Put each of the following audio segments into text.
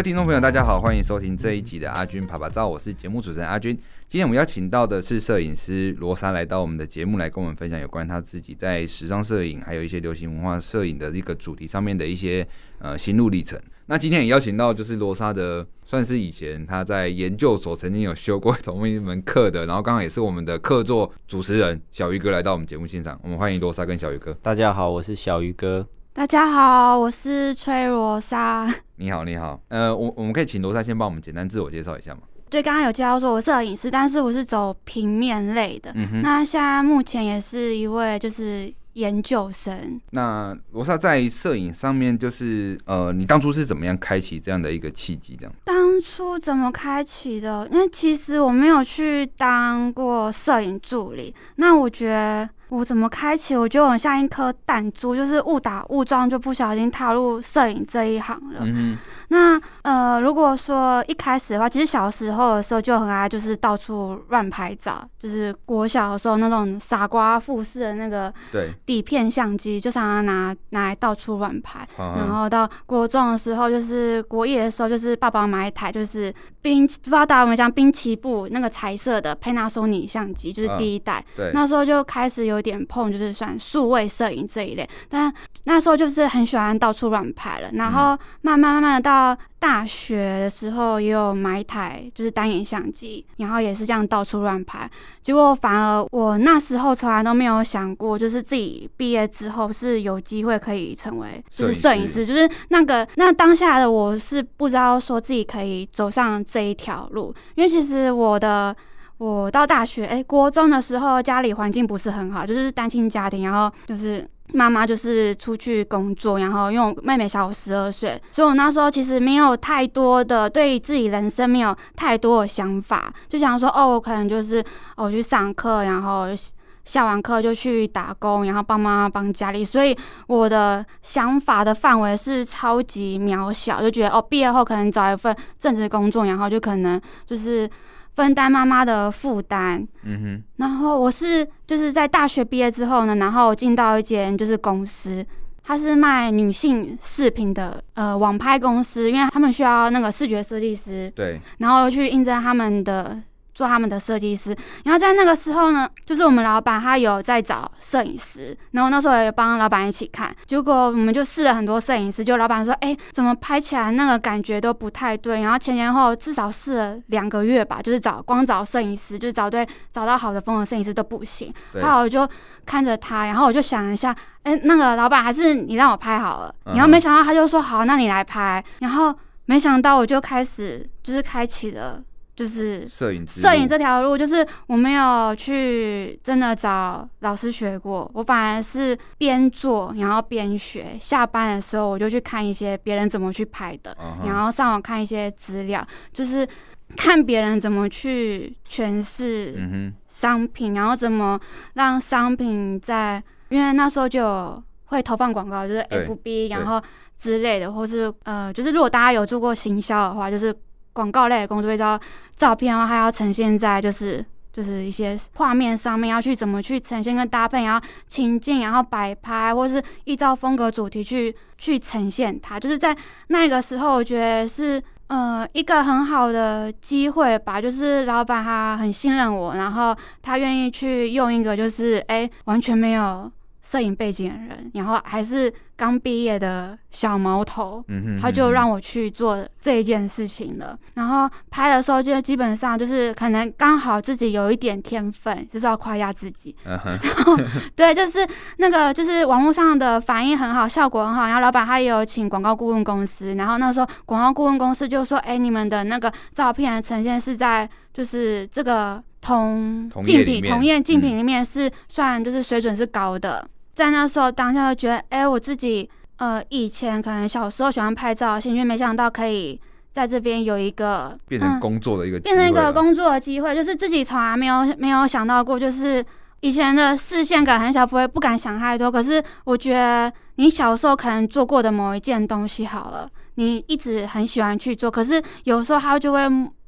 位听众朋友，大家好，欢迎收听这一集的阿军啪啪照，我是节目主持人阿军。今天我们邀请到的是摄影师罗莎来到我们的节目，来跟我们分享有关他自己在时尚摄影，还有一些流行文化摄影的一个主题上面的一些呃心路历程。那今天也邀请到就是罗莎的，算是以前他在研究所曾经有修过同一门课的，然后刚好也是我们的客座主持人小鱼哥来到我们节目现场，我们欢迎罗莎跟小鱼哥。大家好，我是小鱼哥。大家好，我是崔罗莎。你好，你好。呃，我我们可以请罗莎先帮我们简单自我介绍一下吗？对，刚刚有介绍说我是摄影师，但是我是走平面类的。嗯哼。那现在目前也是一位就是研究生。那罗莎在摄影上面，就是呃，你当初是怎么样开启这样的一个契机？这样。当初怎么开启的？因为其实我没有去当过摄影助理。那我觉得。我怎么开启？我觉得我像一颗弹珠，就是误打误撞，就不小心踏入摄影这一行了。嗯、那呃，如果说一开始的话，其实小时候的时候就很爱，就是到处乱拍照，就是国小的时候那种傻瓜富士的那个底片相机，就常常拿拿来到处乱拍。啊、然后到国中的时候，就是国一的时候，就是爸爸买一台就是滨，不知道大家有没有像滨崎步那个彩色的 Panasonic 相机，就是第一代。啊、对，那时候就开始有。有点碰就是算数位摄影这一类，但那时候就是很喜欢到处乱拍了。然后慢慢慢慢的到大学的时候，也有买一台就是单眼相机，然后也是这样到处乱拍。结果反而我那时候从来都没有想过，就是自己毕业之后是有机会可以成为就是摄影师，就是那个那当下的我是不知道说自己可以走上这一条路，因为其实我的。我到大学，哎、欸，国中的时候家里环境不是很好，就是单亲家庭，然后就是妈妈就是出去工作，然后因为我妹妹小我十二岁，所以我那时候其实没有太多的对自己人生没有太多的想法，就想说哦，我可能就是我去上课，然后下完课就去打工，然后帮妈妈帮家里，所以我的想法的范围是超级渺小，就觉得哦，毕业后可能找一份正职工作，然后就可能就是。分担妈妈的负担，嗯哼。然后我是就是在大学毕业之后呢，然后进到一间就是公司，它是卖女性饰品的呃网拍公司，因为他们需要那个视觉设计师，对，然后去应征他们的。做他们的设计师，然后在那个时候呢，就是我们老板他有在找摄影师，然后那时候也帮老板一起看，结果我们就试了很多摄影师，就老板说，哎，怎么拍起来那个感觉都不太对，然后前前后后至少试了两个月吧，就是找光找摄影师，就是找对找到好的风格摄影师都不行，后来我就看着他，然后我就想一下，哎，那个老板还是你让我拍好了，然后没想到他就说好，那你来拍，然后没想到我就开始就是开启了。就是摄影摄影这条路，就是我没有去真的找老师学过，我反而是边做然后边学。下班的时候我就去看一些别人怎么去拍的，然后上网看一些资料，就是看别人怎么去诠释商品，然后怎么让商品在，因为那时候就有会投放广告，就是 FB，然后之类的，或是呃，就是如果大家有做过行销的话，就是。广告类的工作会叫照片，然后还要呈现在就是就是一些画面上面，要去怎么去呈现跟搭配，然后情境，然后摆拍，或是依照风格主题去去呈现它。就是在那个时候，我觉得是呃一个很好的机会吧。就是老板他很信任我，然后他愿意去用一个就是哎完全没有摄影背景的人，然后还是。刚毕业的小毛头，他就让我去做这一件事情了。然后拍的时候，就基本上就是可能刚好自己有一点天分，就是要夸一下自己。然后对，就是那个就是网络上的反应很好，效果很好。然后老板他也有请广告顾问公司，然后那时候广告顾问公司就说：“哎，你们的那个照片呈现是在就是这个同竞品同业竞品里面是算就是水准是高的。”在那时候，当下就觉得，哎、欸，我自己，呃，以前可能小时候喜欢拍照，兴趣没想到可以在这边有一个变成工作的一个，变成一个工作的机会，就是自己从来没有没有想到过，就是以前的视线感很小，不会不敢想太多。可是我觉得，你小时候可能做过的某一件东西，好了，你一直很喜欢去做，可是有时候它就会。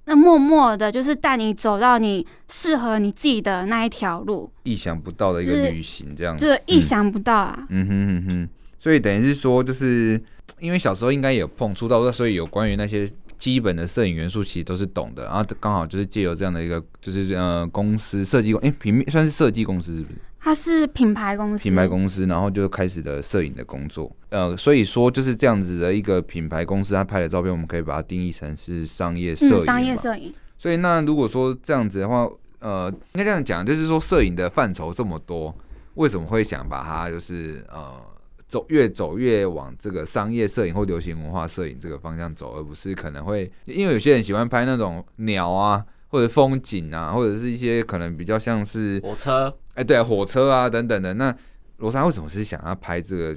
那默默的，就是带你走到你适合你自己的那一条路，意想不到的一个旅行，这样子，就是意想不到啊。嗯哼哼哼，所以等于是说，就是因为小时候应该有碰触到，所以有关于那些基本的摄影元素，其实都是懂的。然后刚好就是借由这样的一个，就是呃公司设计，哎、欸，平面算是设计公司是不是？它是品牌公司，品牌公司，然后就开始了摄影的工作。呃，所以说就是这样子的一个品牌公司，它拍的照片，我们可以把它定义成是商业摄影、嗯。商业摄影。所以那如果说这样子的话，呃，应该这样讲，就是说摄影的范畴这么多，为什么会想把它就是呃走越走越往这个商业摄影或流行文化摄影这个方向走，而不是可能会因为有些人喜欢拍那种鸟啊。或者风景啊，或者是一些可能比较像是火车，哎、欸，对啊，火车啊等等的。那罗莎为什么是想要拍这个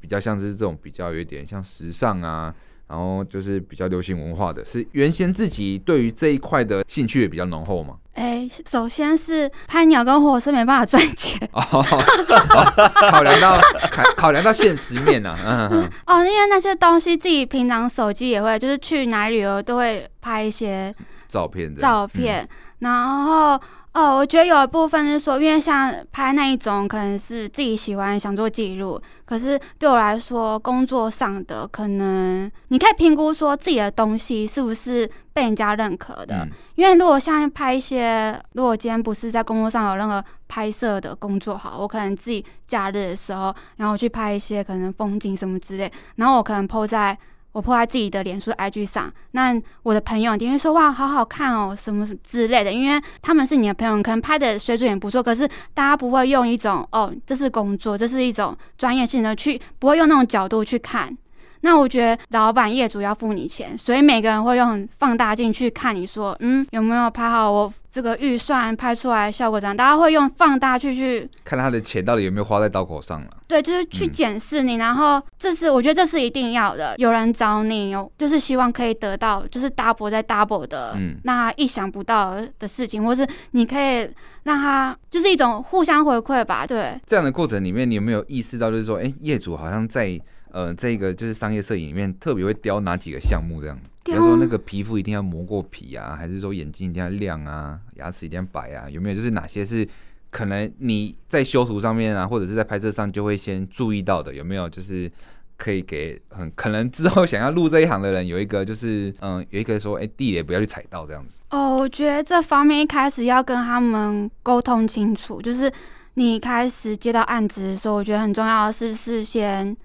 比较像是这种比较有点像时尚啊，然后就是比较流行文化的？是原先自己对于这一块的兴趣也比较浓厚吗？哎、欸，首先是拍鸟跟火车没办法赚钱哦，考量到考考量到现实面啊，嗯嗯哦，因为那些东西自己平常手机也会，就是去哪里旅游都会拍一些。照片，照片，然后哦，我觉得有一部分是说，因为像拍那一种，可能是自己喜欢想做记录，可是对我来说，工作上的可能你可以评估说自己的东西是不是被人家认可的。因为如果像拍一些，如果今天不是在工作上有任何拍摄的工作，好，我可能自己假日的时候，然后去拍一些可能风景什么之类，然后我可能 po 在。我 po 在自己的脸书 IG 上，那我的朋友一定会说哇，好好看哦，什么什么之类的，因为他们是你的朋友，可能拍的水准也不错，可是大家不会用一种哦，这是工作，这是一种专业性的去，不会用那种角度去看。那我觉得老板业主要付你钱，所以每个人会用放大镜去看你说，嗯，有没有拍好？我这个预算拍出来效果怎样？大家会用放大去去看他的钱到底有没有花在刀口上了。对，就是去检视你，嗯、然后这是我觉得这是一定要的。有人找你，有就是希望可以得到就是 double 再 double 的，嗯，那他意想不到的事情，或是你可以让他就是一种互相回馈吧。对，这样的过程里面，你有没有意识到，就是说，哎，业主好像在。呃，这个就是商业摄影里面特别会雕哪几个项目？这样，比如说那个皮肤一定要磨过皮啊，还是说眼睛一定要亮啊，牙齿一定要白啊？有没有就是哪些是可能你在修图上面啊，或者是在拍摄上就会先注意到的？有没有就是可以给很可能之后想要入这一行的人有一个就是嗯，有一个说哎，地雷不要去踩到这样子。哦，我觉得这方面一开始要跟他们沟通清楚，就是你一开始接到案子的时候，我觉得很重要的是事先。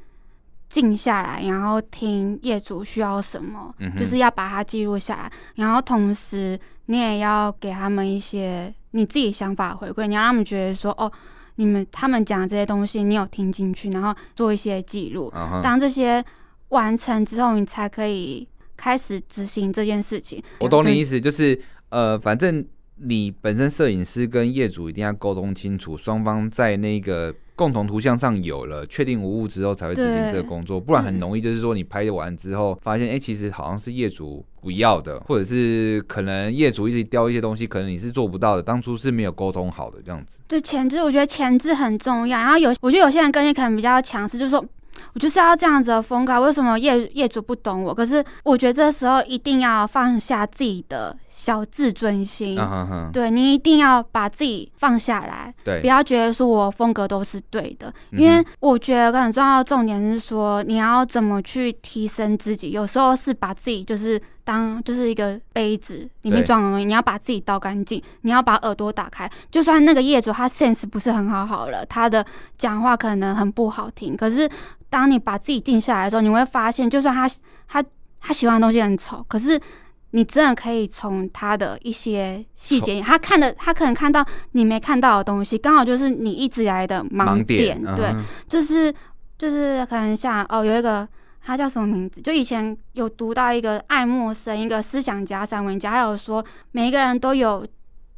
静下来，然后听业主需要什么，嗯、就是要把它记录下来。然后同时，你也要给他们一些你自己想法回馈，你要让他们觉得说，哦，你们他们讲的这些东西，你有听进去，然后做一些记录。Uh. 当这些完成之后，你才可以开始执行这件事情。我懂你意思，就是呃，反正你本身摄影师跟业主一定要沟通清楚，双方在那个。共同图像上有了确定无误之后，才会执行这个工作，不然很容易就是说你拍完之后发现，哎、欸，其实好像是业主不要的，或者是可能业主一直雕一些东西，可能你是做不到的，当初是没有沟通好的这样子。对，前置我觉得前置很重要，然后有我觉得有些人跟你可能比较强势，就是说。我就是要这样子的风格，为什么业业主不懂我？可是我觉得这时候一定要放下自己的小自尊心，对，你一定要把自己放下来，对，不要觉得说我风格都是对的，嗯、因为我觉得很重要的重点是说你要怎么去提升自己。有时候是把自己就是当就是一个杯子里面装的东西，你要把自己倒干净，你要把耳朵打开。就算那个业主他 sense 不是很好，好了，他的讲话可能很不好听，可是。当你把自己静下来的时候，你会发现，就算他他他喜欢的东西很丑，可是你真的可以从他的一些细节，他看的他可能看到你没看到的东西，刚好就是你一直以来的盲点。对，嗯、就是就是可能像哦，有一个他叫什么名字？就以前有读到一个爱默生，一个思想家、散文家，还有说每一个人都有。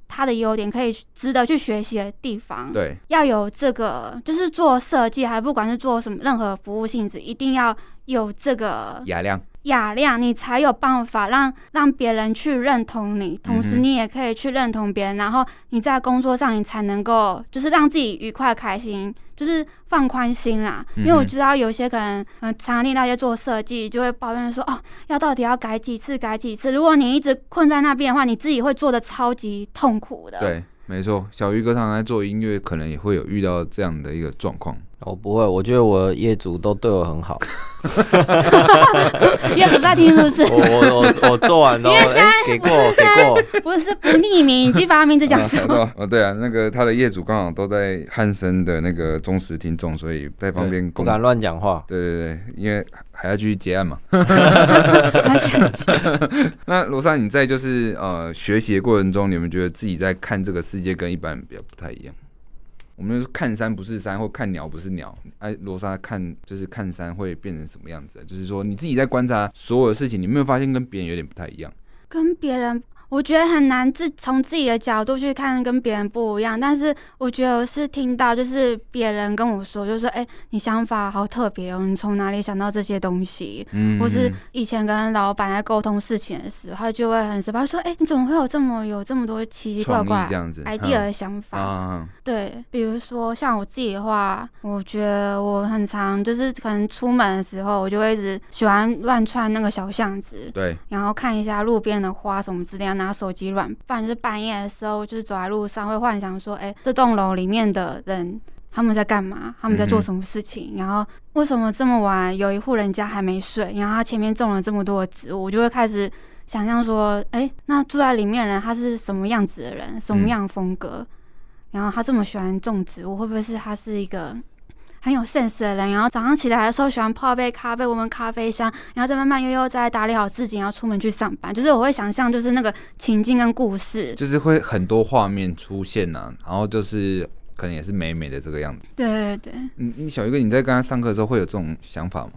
他的优点可以值得去学习的地方，对，要有这个，就是做设计，还不管是做什么任何服务性质，一定要有这个雅量，雅量，你才有办法让让别人去认同你，同时你也可以去认同别人，嗯、然后你在工作上你才能够就是让自己愉快开心。就是放宽心啦，因为我知道有些可能，嗯，常常听那些做设计就会抱怨说，哦，要到底要改几次，改几次。如果你一直困在那边的话，你自己会做的超级痛苦的。对，没错，小鱼哥常常在做音乐，可能也会有遇到这样的一个状况。我不会，我觉得我业主都对我很好。业主在听是不是？我我我我做完了，因为现在、欸、给过给过，不是不匿名，你去把他名字讲出来。哦，对啊，那个他的业主刚好都在汉森的那个忠实听众，所以不太方便，不敢乱讲话。对对对，因为还要继续结案嘛。那罗莎，你在就是呃学习的过程中，你们觉得自己在看这个世界跟一般人比较不太一样？我们就是看山不是山，或看鸟不是鸟。哎，罗莎看就是看山会变成什么样子？就是说你自己在观察所有的事情，你没有发现跟别人有点不太一样？跟别人。我觉得很难自从自己的角度去看跟别人不一样，但是我觉得我是听到就是别人跟我说，就是说，哎、欸，你想法好特别哦，你从哪里想到这些东西？嗯，或是以前跟老板在沟通事情的时候，他就会很 surprise 说，哎、欸，你怎么会有这么有这么多奇奇怪怪这样子 idea 的想法？嗯、对，比如说像我自己的话，我觉得我很常就是可能出门的时候，我就会一直喜欢乱窜那个小巷子，对，然后看一下路边的花什么之类的。拿手机乱，不然就是半夜的时候，就是走在路上会幻想说，哎、这栋楼里面的人他们在干嘛？他们在做什么事情？然后为什么这么晚有一户人家还没睡？然后他前面种了这么多的植物，我就会开始想象说，哎、那住在里面的人他是什么样子的人？什么样风格？然后他这么喜欢种植物，会不会是他是一个？很有 sense 的人，然后早上起来的时候喜欢泡杯咖啡，闻闻咖啡香，然后再慢慢悠悠再打理好自己，然后出门去上班。就是我会想象，就是那个情境跟故事，就是会很多画面出现呐、啊，然后就是可能也是美美的这个样子。对对对，你你小鱼哥，你在跟他上课的时候会有这种想法吗？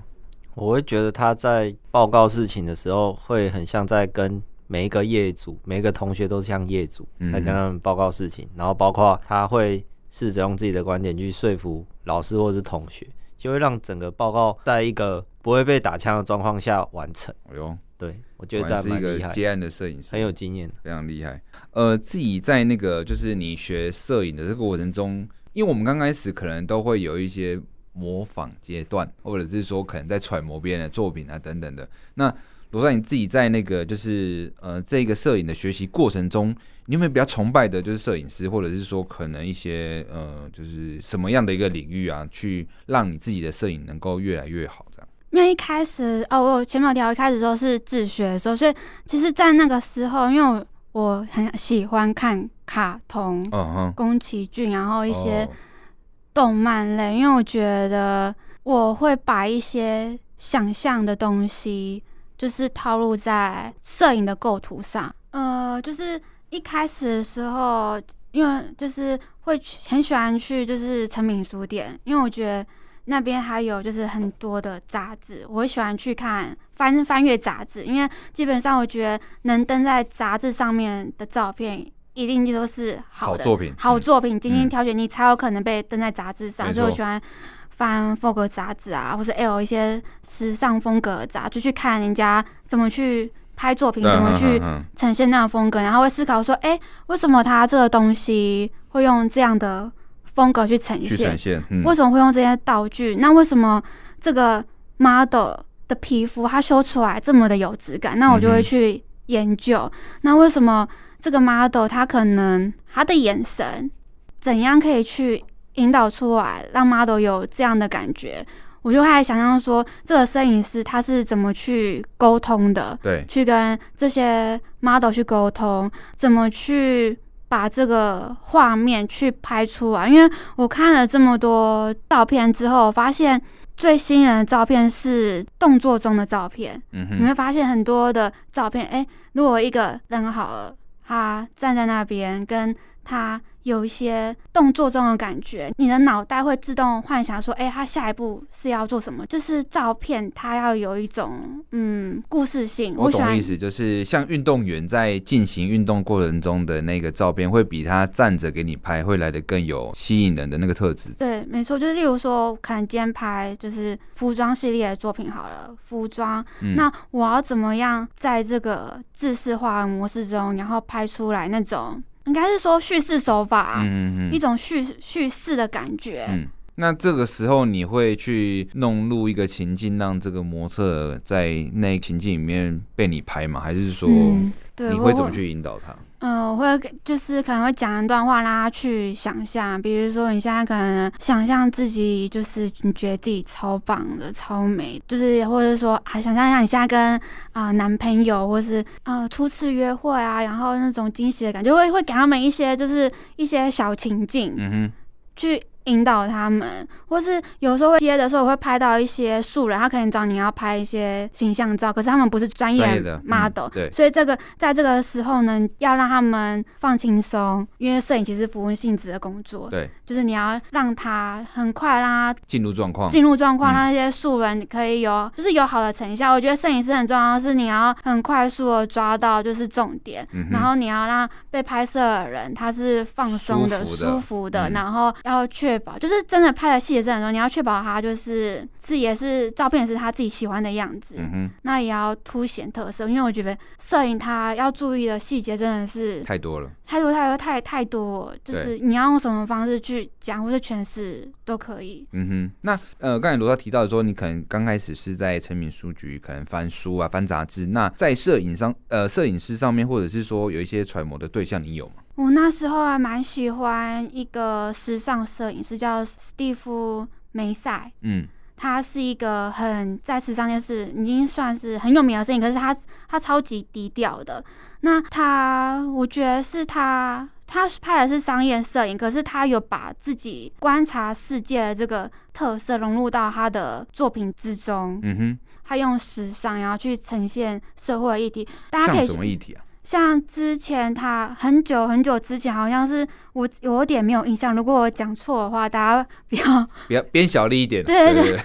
我会觉得他在报告事情的时候，会很像在跟每一个业主、每一个同学都像业主在跟他们报告事情，嗯、然后包括他会。试着用自己的观点去说服老师或是同学，就会让整个报告在一个不会被打枪的状况下完成。哎呦，对，我觉得这样蛮厉害。接案的摄影师很有经验，非常厉害。呃，自己在那个就是你学摄影的这个过程中，因为我们刚开始可能都会有一些模仿阶段，或者是说可能在揣摩别人的作品啊等等的。那罗莎，你自己在那个就是呃这个摄影的学习过程中。你有没有比较崇拜的，就是摄影师，或者是说可能一些呃，就是什么样的一个领域啊，去让你自己的摄影能够越来越好？这样？因为一开始哦，我前面有提到一开始都是自学的时候，所以其实，在那个时候，因为我我很喜欢看卡通，嗯哼，宫崎骏，然后一些动漫类，因为我觉得我会把一些想象的东西，就是套路在摄影的构图上，呃，就是。一开始的时候，因为就是会很喜欢去就是成品书店，因为我觉得那边还有就是很多的杂志，我会喜欢去看翻翻阅杂志，因为基本上我觉得能登在杂志上面的照片，一定都是好的好作品，好作品，精心挑选，你才有可能被登在杂志上。嗯、所以我喜欢翻 Vogue 杂志啊，或者 L 一些时尚风格的杂志，就去看人家怎么去。拍作品怎么去呈现那个风格，然后会思考说，哎、欸，为什么他这个东西会用这样的风格去呈现？去呈现，嗯、为什么会用这些道具？那为什么这个 model 的皮肤它修出来这么的有质感？那我就会去研究。嗯、那为什么这个 model 他可能他的眼神怎样可以去引导出来，让 model 有这样的感觉？我就开始想象说，这个摄影师他是怎么去沟通的？对，去跟这些 model 去沟通，怎么去把这个画面去拍出来？因为我看了这么多照片之后，发现最吸引人的照片是动作中的照片。嗯哼，你会发现很多的照片，哎，如果一个人好了，他站在那边跟。他有一些动作中的感觉，你的脑袋会自动幻想说：“哎、欸，他下一步是要做什么？”就是照片，它要有一种嗯故事性。我懂意思，就是像运动员在进行运动过程中的那个照片，会比他站着给你拍会来的更有吸引人的那个特质。对，没错，就是例如说，可能今天拍就是服装系列的作品好了，服装，嗯、那我要怎么样在这个制式化的模式中，然后拍出来那种。应该是说叙事手法，嗯嗯嗯，一种叙叙事的感觉，嗯，那这个时候你会去弄入一个情境，让这个模特在那情境里面被你拍吗？还是说，你会怎么去引导他？嗯，我会就是可能会讲一段话，让他去想象。比如说，你现在可能想象自己就是你觉得自己超棒的、超美，就是或者说还，想象一下你现在跟啊、呃、男朋友或是啊、呃、初次约会啊，然后那种惊喜的感觉，会会给他们一些就是一些小情境，嗯哼，去。引导他们，或是有时候会接的时候，我会拍到一些素人，他可能找你要拍一些形象照，可是他们不是专业的 model，嗯、对，所以这个在这个时候呢，要让他们放轻松，因为摄影其实服务性质的工作，对，就是你要让他很快让他进入状况，进入状况，让那些素人可以有就是有好的成效。我觉得摄影师很重要的是你要很快速的抓到就是重点，嗯、然后你要让被拍摄的人他是放松的、舒服的，服的，嗯、然后要确保就是真的拍的细节真的很多，你要确保他就是是也是照片也是他自己喜欢的样子，嗯、哼那也要凸显特色，因为我觉得摄影它要注意的细节真的是太多了，太多太多太太多，就是你要用什么方式去讲或者诠释都可以。嗯哼，那呃刚才罗少提到的说，你可能刚开始是在成品书局可能翻书啊翻杂志，那在摄影上呃摄影师上面或者是说有一些揣摩的对象，你有吗？我那时候还蛮喜欢一个时尚摄影师，叫史蒂夫梅赛。嗯，他是一个很在时尚界是已经算是很有名的摄影，可是他他超级低调的。那他，我觉得是他，他拍的是商业摄影，可是他有把自己观察世界的这个特色融入到他的作品之中。嗯哼，他用时尚然后去呈现社会议题。大家可以什么议题啊？像之前他很久很久之前，好像是我有点没有印象。如果我讲错的话，大家不要不要编小力一点。对 对对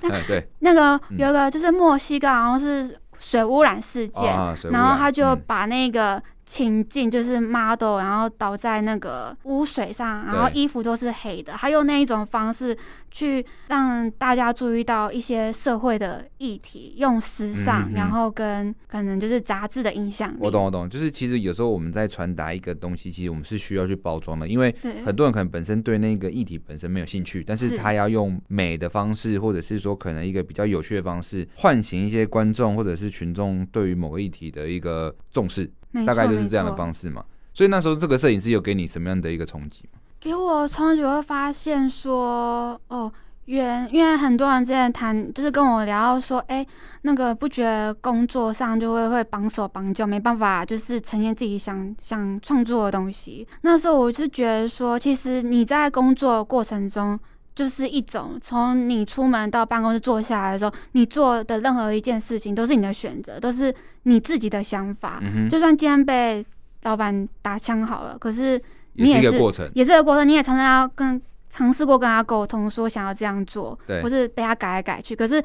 对对。那个有个就是墨西哥，好像是水污染事件，哦、然后他就把那个。情境就是 model，然后倒在那个污水上，然后衣服都是黑的。他用那一种方式去让大家注意到一些社会的议题，用时尚，然后跟可能就是杂志的影响。我懂，我懂，就是其实有时候我们在传达一个东西，其实我们是需要去包装的，因为很多人可能本身对那个议题本身没有兴趣，但是他要用美的方式，或者是说可能一个比较有趣的方式，唤醒一些观众或者是群众对于某个议题的一个重视。大概就是这样的方式嘛，所以那时候这个摄影师有给你什么样的一个冲击吗？给我冲击会发现说，哦，原因为很多人之前谈，就是跟我聊到说，哎、欸，那个不觉得工作上就会会绑手绑脚，没办法，就是呈现自己想想创作的东西。那时候我是觉得说，其实你在工作过程中。就是一种从你出门到办公室坐下来的时候，你做的任何一件事情都是你的选择，都是你自己的想法。嗯、就算今天被老板打枪好了，可是你也是，也是一个过程，也是一个过程。你也常常要跟尝试过跟他沟通，说想要这样做，对或是被他改来改去。可是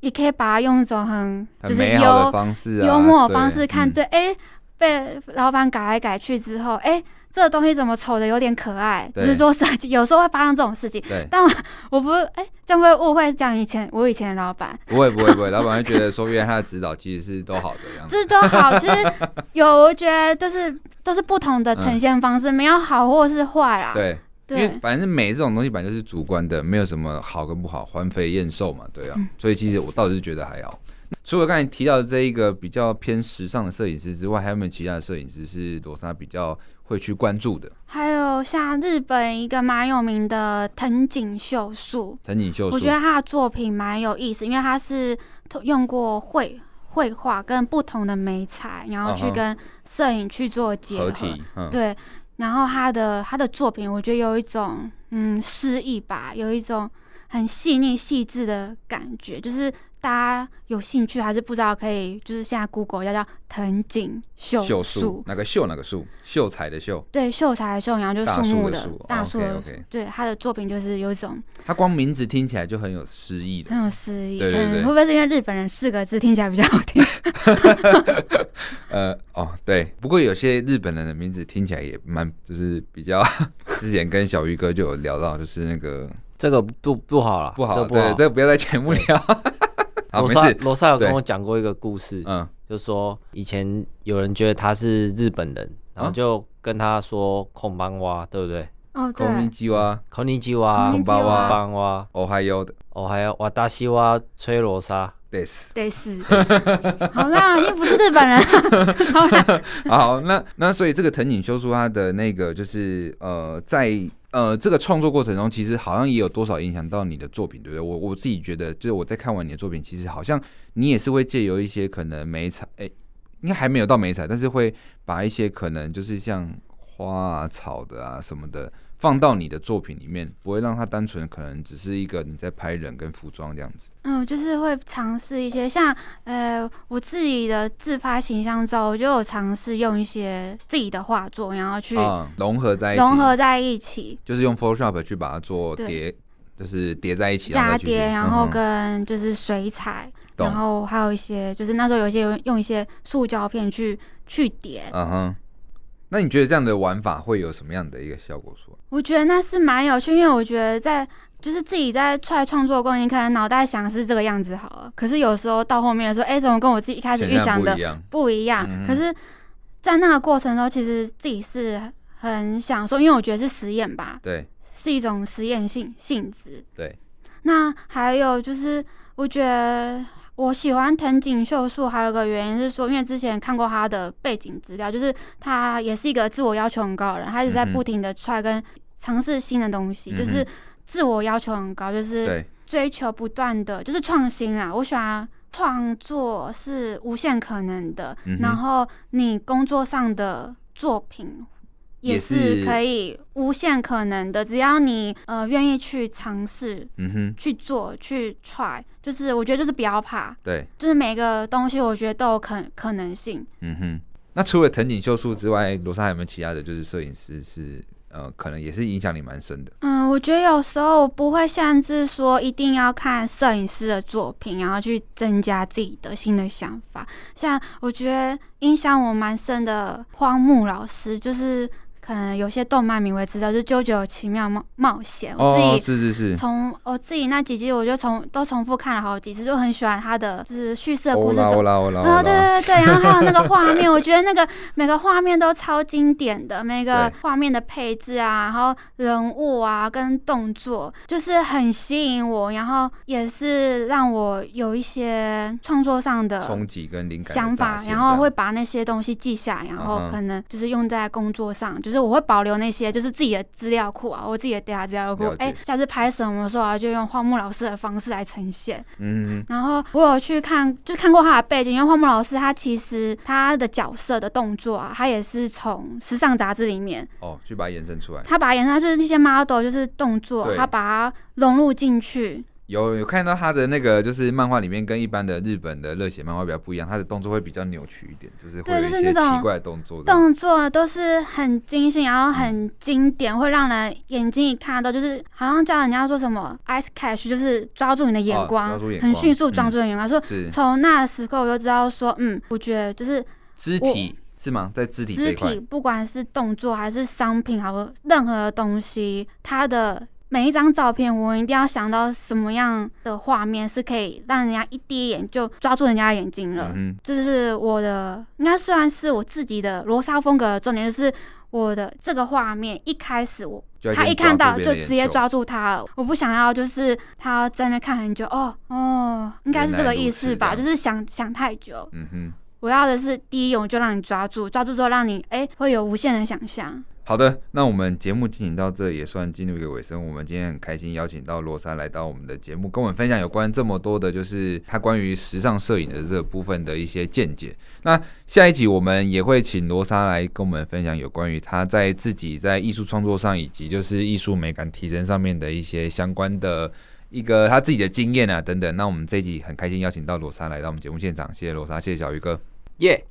你可以把它用一种很就是幽方式、幽默的方式看，对，哎、嗯。被老板改来改去之后，哎、欸，这个东西怎么丑的有点可爱？对就是做设计，有时候会发生这种事情。对，但我，我不，哎、欸，这样会误会讲以前我以前的老板。不会不会不会，老板会觉得说，原来他的指导其实是都好的样子。就是都好，其实有，我觉得就是都是不同的呈现方式，嗯、没有好或是坏啦。对，对因为反正美这种东西本来就是主观的，没有什么好跟不好，环肥燕瘦嘛，对啊。嗯、所以其实我倒是觉得还好。除了刚才提到的这一个比较偏时尚的摄影师之外，还有没有其他的摄影师是罗莎比较会去关注的？还有像日本一个蛮有名的藤井秀树，藤井秀树，我觉得他的作品蛮有意思，因为他是用过绘绘画跟不同的媒材，然后去跟摄影去做结合。合体嗯、对，然后他的他的作品，我觉得有一种嗯诗意吧，有一种很细腻细致的感觉，就是。大家有兴趣还是不知道，可以就是现在 Google 要叫藤井秀树，哪个秀哪个树？秀才的秀。对，秀才的秀，然后就是树木的大树的。OK，对，他的作品就是有一种，他光名字听起来就很有诗意的，很有诗意。对对对，会不会是因为日本人四个字听起来比较好听？呃，哦，对。不过有些日本人的名字听起来也蛮，就是比较。之前跟小鱼哥就有聊到，就是那个这个不不好了，不好，对，这个不要在节目聊。罗萨罗萨有跟我讲过一个故事，嗯，就说以前有人觉得他是日本人，然后就跟他说“孔邦蛙”，对不对？ 哦，对，こんにちは，こんにちは，こんにちはこんばんは，おはよう的，哦，还有私は吹罗莎， 对是。得死，好啦，你不是日本人，好，那那所以这个藤井修树他的那个就是呃，在呃这个创作过程中，其实好像也有多少影响到你的作品，对不对？我我自己觉得，就是我在看完你的作品，其实好像你也是会借由一些可能美彩，哎，应该还没有到美彩，但是会把一些可能就是像花啊、草的啊什么的。放到你的作品里面，不会让它单纯可能只是一个你在拍人跟服装这样子。嗯，就是会尝试一些像呃我自己的自拍形象照，我就有尝试用一些自己的画作，然后去融合在一起，融合在一起，就是用 Photoshop 去把它做叠，就是叠在一起，加叠，然后跟就是水彩，嗯、然后还有一些就是那时候有一些用一些塑胶片去去叠。嗯哼。那你觉得这样的玩法会有什么样的一个效果？说，我觉得那是蛮有趣，因为我觉得在就是自己在出来创作的过程，你可能脑袋想是这个样子好了，可是有时候到后面的时候，哎，怎么跟我自己一开始预想的不一样？嗯、可是，在那个过程中，其实自己是很享受，因为我觉得是实验吧，对，是一种实验性性质。对，那还有就是，我觉得。我喜欢藤井秀树，还有个原因是说，因为之前看过他的背景资料，就是他也是一个自我要求很高的人，他一直在不停的 try 跟尝试新的东西，嗯、就是自我要求很高，就是追求不断的，就是创新啊。我喜欢创作是无限可能的，嗯、然后你工作上的作品。也是可以无限可能的，只要你呃愿意去尝试，嗯哼，去做去 try，就是我觉得就是不要怕，对，就是每个东西我觉得都有可可能性。嗯哼，那除了藤井秀树之外，罗莎还有没有其他的就是摄影师是呃可能也是影响你蛮深的？嗯，我觉得有时候我不会限制说一定要看摄影师的作品，然后去增加自己的新的想法。像我觉得影响我蛮深的荒木老师就是。可能有些动漫迷会知道，就是《JoJo 奇妙冒冒险》。我自己是是是，从我自己那几集，我就从都重复看了好几次，就很喜欢他的就是叙事的故事。哦啦哦啦哦啦。对对对对，然后还有那个画面，我觉得那个每个画面都超经典的，每个画面的配置啊，然后人物啊跟动作，就是很吸引我，然后也是让我有一些创作上的冲击跟灵感想法，然后会把那些东西记下，然后可能就是用在工作上，就。就是我会保留那些，就是自己的资料库啊，我自己的 data 资料库。哎、欸，下次拍什么的时候啊，就用荒木老师的方式来呈现。嗯，然后我有去看，就看过他的背景，因为荒木老师他其实他的角色的动作啊，他也是从时尚杂志里面哦，去把它延伸出来。他把它延伸，就是那些 model 就是动作，他把它融入进去。有有看到他的那个，就是漫画里面跟一般的日本的热血漫画比较不一样，他的动作会比较扭曲一点，就是会有一些奇怪的动作。动作都是很精细，然后很经典，嗯、会让人眼睛一看到就是好像叫人家说什么 “ice catch”，就是抓住你的眼光，哦、眼光很迅速抓住你的眼光。说从那时刻我就知道说，嗯，我觉得就是肢体是吗？在肢体肢体，不管是动作还是商品，还有任何的东西，它的。每一张照片，我一定要想到什么样的画面是可以让人家一第一眼就抓住人家的眼睛了。嗯，就是我的，应该算是我自己的罗莎风格的重点，就是我的这个画面一开始我他一看到就直接抓住他了。我不想要就是他在那看很久，哦哦，应该是这个意思吧？就是想想太久。嗯哼，我要的是第一眼就让你抓住，抓住之后让你哎、欸、会有无限的想象。好的，那我们节目进行到这也算进入一个尾声。我们今天很开心邀请到罗莎来到我们的节目，跟我们分享有关这么多的，就是他关于时尚摄影的这部分的一些见解。那下一集我们也会请罗莎来跟我们分享有关于他在自己在艺术创作上以及就是艺术美感提升上面的一些相关的一个他自己的经验啊等等。那我们这一集很开心邀请到罗莎来到我们节目现场，谢谢罗莎，谢谢小鱼哥，耶。